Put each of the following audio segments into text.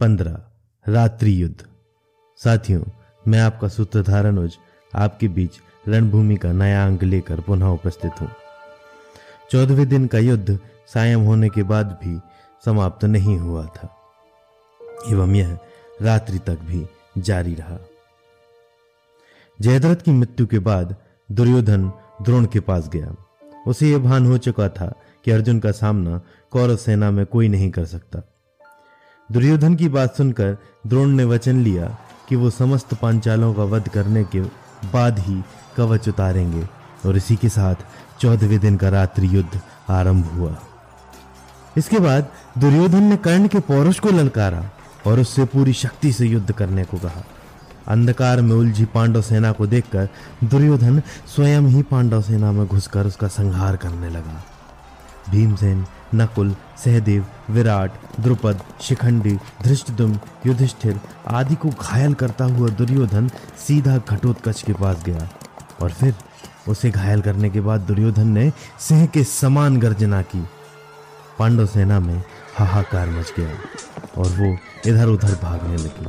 पंद्रह, रात्रि युद्ध। साथियों, मैं आपका सूत्रधार अनुज आपके बीच रणभूमि का नया अंग लेकर पुनः उपस्थित हूँ। चौदहवें दिन का युद्ध सायं होने के बाद भी समाप्त नहीं हुआ था, एवं यह रात्रि तक भी जारी रहा। जयद्रथ की मृत्यु के बाद दुर्योधन द्रोण के पास गया। उसे यह भान हो चुका था कि अर्जुन का सामना कौरव सेना में कोई नहीं कर सकता। दुर्योधन की बात सुनकर द्रोण ने वचन लिया कि वो समस्त पांचालों का वध करने के बाद ही कवच उतारेंगे और इसी के साथ चौदहवें दिन का रात्रि युद्ध आरंभ हुआ। इसके बाद दुर्योधन ने कर्ण के पौरुष को ललकारा और उससे पूरी शक्ति से युद्ध करने को कहा। अंधकार में उलझी पांडव सेना को देखकर दुर्योधन स्वयं ही पांडव सेना में घुसकर उसका संहार करने लगा। भीमसेन, नकुल, सहदेव, विराट, द्रुपद, शिखंडी धृष्टदुम युधिष्ठिर आदि को घायल करता हुआ दुर्योधन सीधा घटोत्कच के पास गया। और फिर उसे घायल करने के बाद दुर्योधन ने सिंह के समान गर्जना की। पांडव सेना में हाहाकार मच गया और वो इधर उधर भागने लगे।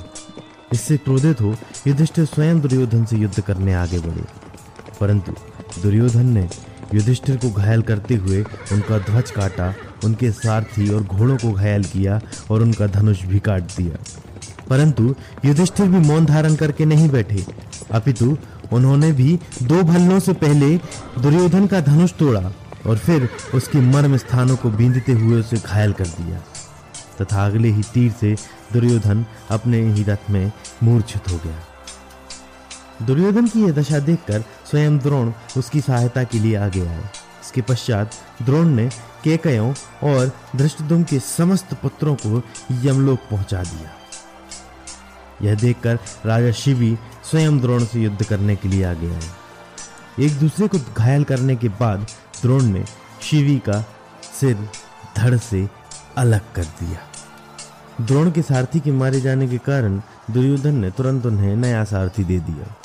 इससे क्रोधित हो युधिष्ठिर स्वयं दुर्योधन से युद्ध करने आगे बढ़े। परंतु दुर्योधन ने युधिष्ठिर को घायल करते हुए उनका ध्वज काटा, उनके सारथी और घोड़ों को घायल किया और उनका धनुष भी काट दिया। परंतु युधिष्ठिर भी मौन धारण करके नहीं बैठे। अपितु उन्होंने भी दो भल्लों से पहले दुर्योधन का धनुष तोड़ा और फिर उसके मर्म स्थानों को बींदते हुए उसे घायल कर दिया। तथा अगले ही तीर से दुर्योधन अपने ही रथ में मूर्छित हो गया। दुर्योधन की यह दशा देखकर स्वयं द्रोण उसकी सहायता के लिए आगे आए। इसके पश्चात द्रोण ने केकयों और धृष्टदुम के समस्त पुत्रों को यमलोक पहुँचा दिया। यह देखकर राजा शिवी स्वयं द्रोण से युद्ध करने के लिए आगे आए। एक दूसरे को घायल करने के बाद द्रोण ने शिवी का सिर धड़ से अलग कर दिया। द्रोण के सारथी के मारे जाने के कारण दुर्योधन ने तुरंत उन्हें नया सारथी दे दिया।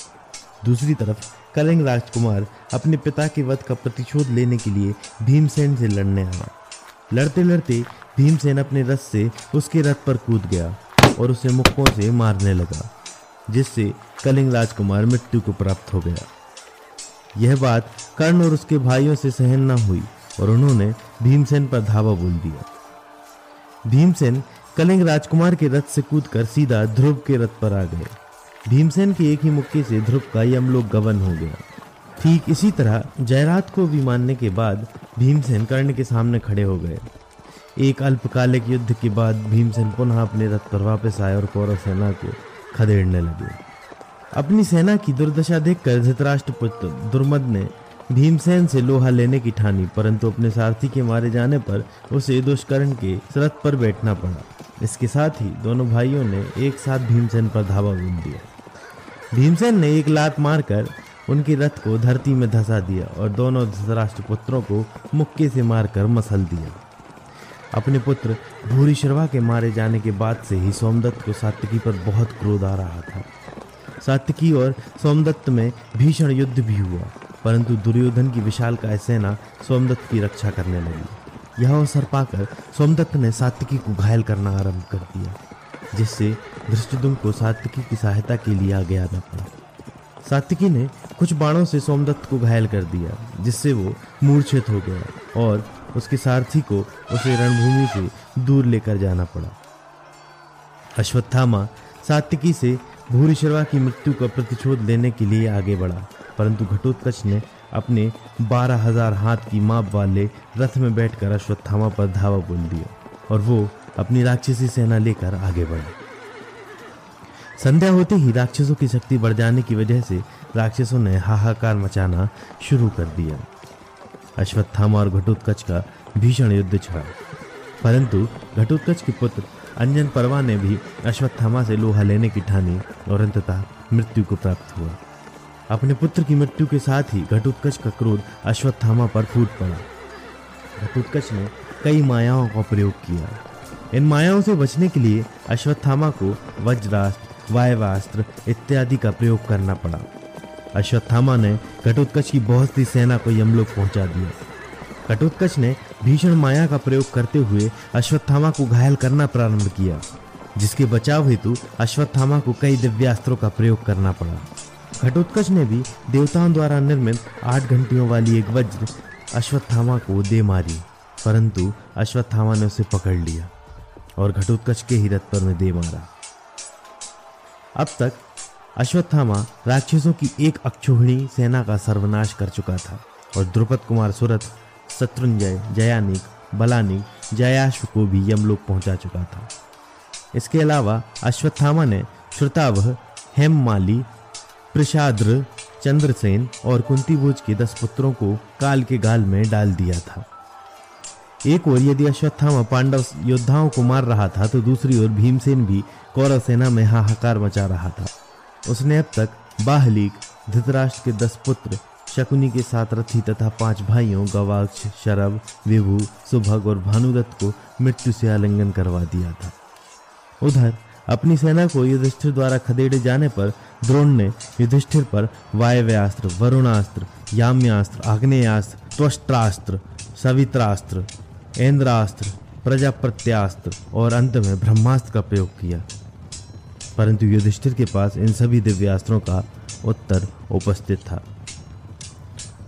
दूसरी तरफ़, कलिंग राजकुमार अपने पिता के वध का प्रतिशोध लेने के लिए भीमसेन से लड़ने आया। लड़ते लड़ते भीमसेन अपने रथ से उसके रथ पर कूद गया और उसे मुक्कों से मारने लगा, जिससे कलिंग राजकुमार मृत्यु को प्राप्त हो गया। यह बात कर्ण और उसके भाइयों से सहन न हुई और उन्होंने भीमसेन पर धावा बोल दिया। भीमसेन कलिंग राजकुमार के रथ से कूदकर सीधा ध्रुव के रथ पर आ गए। भीमसेन के एक ही मुक्के से ध्रुव का यमलोक गवन हो गया। ठीक इसी तरह जयरात को भी मानने के बाद भीमसेन कर्ण के सामने खड़े हो गए। एक अल्पकालिक युद्ध के बाद भीमसेन पुनः अपने रथ पर वापस आए और कौरव सेना को खदेड़ने लगे। अपनी सेना की दुर्दशा देखकर धृतराष्ट्र पुत्र दुर्मद ने भीमसेन से लोहा लेने की ठानी, परंतु अपने सारथी के मारे जाने पर उसे दुष्कर्ण के रथ पर बैठना पड़ा। इसके साथ ही दोनों भाइयों ने एक साथ भीमसेन पर धावा बोल दिया। भीमसेन ने एक लात मारकर उनके रथ को धरती में धसा दिया और दोनों धृतराष्ट्र पुत्रों को मुक्के से मारकर मसल दिया। अपने पुत्र भूरी शर्वा के मारे जाने के बाद से ही सोमदत्त को सात्विकी पर बहुत क्रोध आ रहा था। सात्विकी और सोमदत्त में भीषण युद्ध भी हुआ, परंतु दुर्योधन की विशाल काय सेना सोमदत्त की रक्षा करने लगी। यह अवसर पाकर सोमदत्त ने सात्विकी को घायल करना आरंभ कर दिया, जिससे धृष्टदुम को सात्विकी की सहायता के लिए आगे आना पड़ा। सात्विकी ने कुछ बाणों से सोमदत्त को घायल कर दिया, जिससे वो मूर्छित हो गया और उसके सारथी को उसे रणभूमि से दूर लेकर जाना पड़ा। अश्वत्थामा सात्विकी से भूरी की मृत्यु का प्रतिशोध लेने के लिए आगे बढ़ा, परंतु घटोत्कच ने अपने बारह हज़ार हाथ की माप वाले रथ में बैठकर अश्वत्थामा पर धावा बोल दिया और वो अपनी राक्षसी सेना लेकर आगे बढ़े। संध्या होते ही राक्षसों की शक्ति बढ़ जाने की वजह से राक्षसों ने हाहाकार मचाना शुरू कर दिया। अश्वत्थामा और घटोत्कच का भीषण युद्ध छड़ा। परंतु घटोत्कच के पुत्र अंजन परवा ने भी अश्वत्थामा से लोहा लेने की ठानी और अंततः मृत्यु को प्राप्त हुआ। अपने पुत्र की मृत्यु के साथ ही घटोत्कच का क्रोध अश्वत्थामा पर फूट पड़ा। घटोत्कच ने कई मायाओं का प्रयोग किया। इन मायाओं से बचने के लिए अश्वत्थामा को वज्रास्त्र, वायवास्त्र इत्यादि का प्रयोग करना पड़ा। अश्वत्थामा ने घटोत्कच की बहुत सी सेना को यमलोक पहुँचा दिया। घटोत्कच ने भीषण माया का प्रयोग करते हुए अश्वत्थामा को घायल करना प्रारंभ किया, जिसके बचाव हेतु अश्वत्थामा को कई दिव्यास्त्रों का प्रयोग करना पड़ा। घटोत्कच ने भी देवताओं द्वारा निर्मित आठ घंटियों वाली एक वज्र अश्वत्थामा को दे मारी, परंतु अश्वत्थामा ने उसे पकड़ लिया और घटोत्कच के ही रथ पर में दे मारा। अब तक अश्वत्थामा राक्षसों की एक अक्षोहिणी सेना का सर्वनाश कर चुका था और द्रुपद कुमार सुरथ, शत्रुंजय, जयानिक, बलानिक जयाश्व को भी यमलोक पहुँचा चुका था। इसके अलावा अश्वत्थामा ने श्रुतावह हेममाली प्रसाद्र चंद्रसेन और कुंतीभोज के दस पुत्रों को काल के गाल में डाल दिया था। एक ओर यदि अश्वत्थामा पांडव योद्धाओं को मार रहा था तो दूसरी ओर भीमसेन भी कौरव सेना में हाहाकार मचा रहा था। उसने अब तक बाहलीक, धृतराष्ट्र के दस पुत्र, शकुनी के साथ रथी तथा पाँच भाइयों, गवाक्ष शरभ विभु, सुभग और भानुदत्त को मृत्यु से आलिंगन करवा दिया था। उधर अपनी सेना को युधिष्ठिर द्वारा खदेड़े जाने पर द्रोण ने युधिष्ठिर पर वायव्यास्त्र, वरुणास्त्र, याम्यास्त्र, आग्नेयास्त्र त्वष्ट्रास्त्र सवित्रास्त्र इंद्रास्त्र प्रजाप्रत्यास्त्र और अंत में ब्रह्मास्त्र का प्रयोग किया। परंतु युधिष्ठिर के पास इन सभी दिव्यास्त्रों का उत्तर उपस्थित था।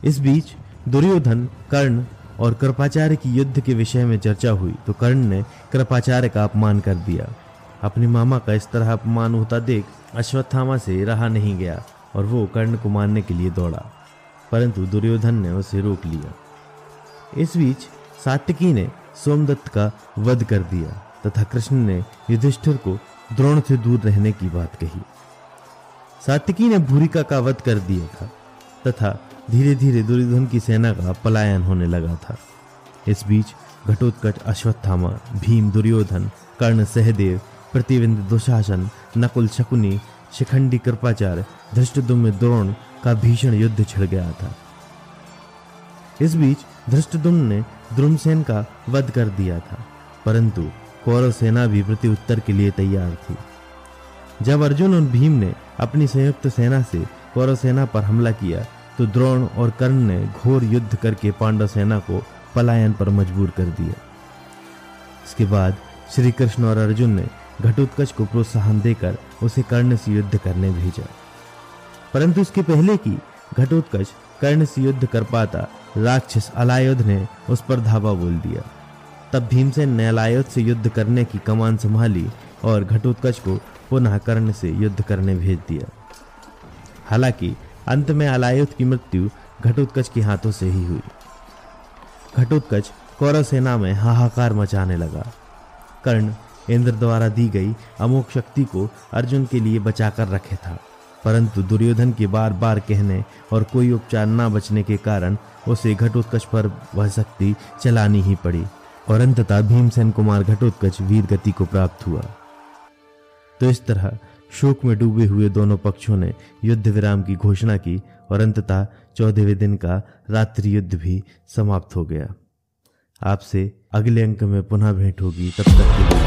इस बीच दुर्योधन, कर्ण और कृपाचार्य की युद्ध के विषय में चर्चा हुई तो कर्ण ने कृपाचार्य का अपमान कर दिया। अपने मामा का इस तरह अपमान होता देख अश्वत्थामा से रहा नहीं गया और वो कर्ण को मारने के लिए दौड़ा, परंतु दुर्योधन ने उसे रोक लिया। इस बीच सात्यकी ने सोमदत्त का वध कर दिया तथा कृष्ण ने युधिष्ठिर को द्रोण से दूर रहने की बात कही। सात्यकी ने भूरिका का वध कर दिया था तथा धीरे धीरे दुर्योधन की सेना का पलायन होने लगा था। इस बीच घटोत्कच अश्वत्थामा, भीम, दुर्योधन, कर्ण, सहदेव प्रतिविंद दुशासन, नकुल शकुनी, शिखंडी कृपाचार्य धृष्टदुम्न द्रोण का भीषण युद्ध छिड़ गया था। इस बीच धृष्टदुम्न ने द्रुमसेन का वध कर दिया था, परंतु कौरव सेना भी प्रति उत्तर के लिए तैयार थी। जब अर्जुन और भीम ने अपनी संयुक्त सेना से कौरव सेना पर हमला किया तो द्रोण और कर्ण ने घोर युद्ध करके पांडव सेना को पलायन पर मजबूर कर दिया। इसके बाद श्री कृष्ण और अर्जुन ने घटोत्कच को प्रोत्साहन देकर उसे कर्ण से युद्ध करने भेजा। परंतु इसके पहले कि घटोत्कच कर्ण से युद्ध कर पाता, राक्षस अलायुध ने उस पर धावा बोल दिया। तब भीमसेन ने अलायुध से युद्ध करने की कमान संभाली और घटोत्कच को पुनः कर्ण से युद्ध करने भेज दिया। हालाँकि अंत में अलायुध की मृत्यु घटोत्कच के हाथों से ही हुई। घटोत्कच कौरव सेना में हाहाकार मचाने लगा। कर्ण इंद्र द्वारा दी गई अमोक शक्ति को अर्जुन के लिए बचाकर रखे था। परंतु दुर्योधन के बार बार कहने और कोई उपचार न बचने के कारण उसे घटोत्कच पर वह शक्ति चलानी ही पड़ी और अंततः भीमसेन कुमार घटोत्कच वीर गति को प्राप्त हुआ। तो इस तरह शोक में डूबे हुए दोनों पक्षों ने युद्ध विराम की घोषणा की और अंततः चौदहवें दिन का रात्रि युद्ध भी समाप्त हो गया। आपसे अगले अंक में पुनः भेंट होगी, तब तक के लिए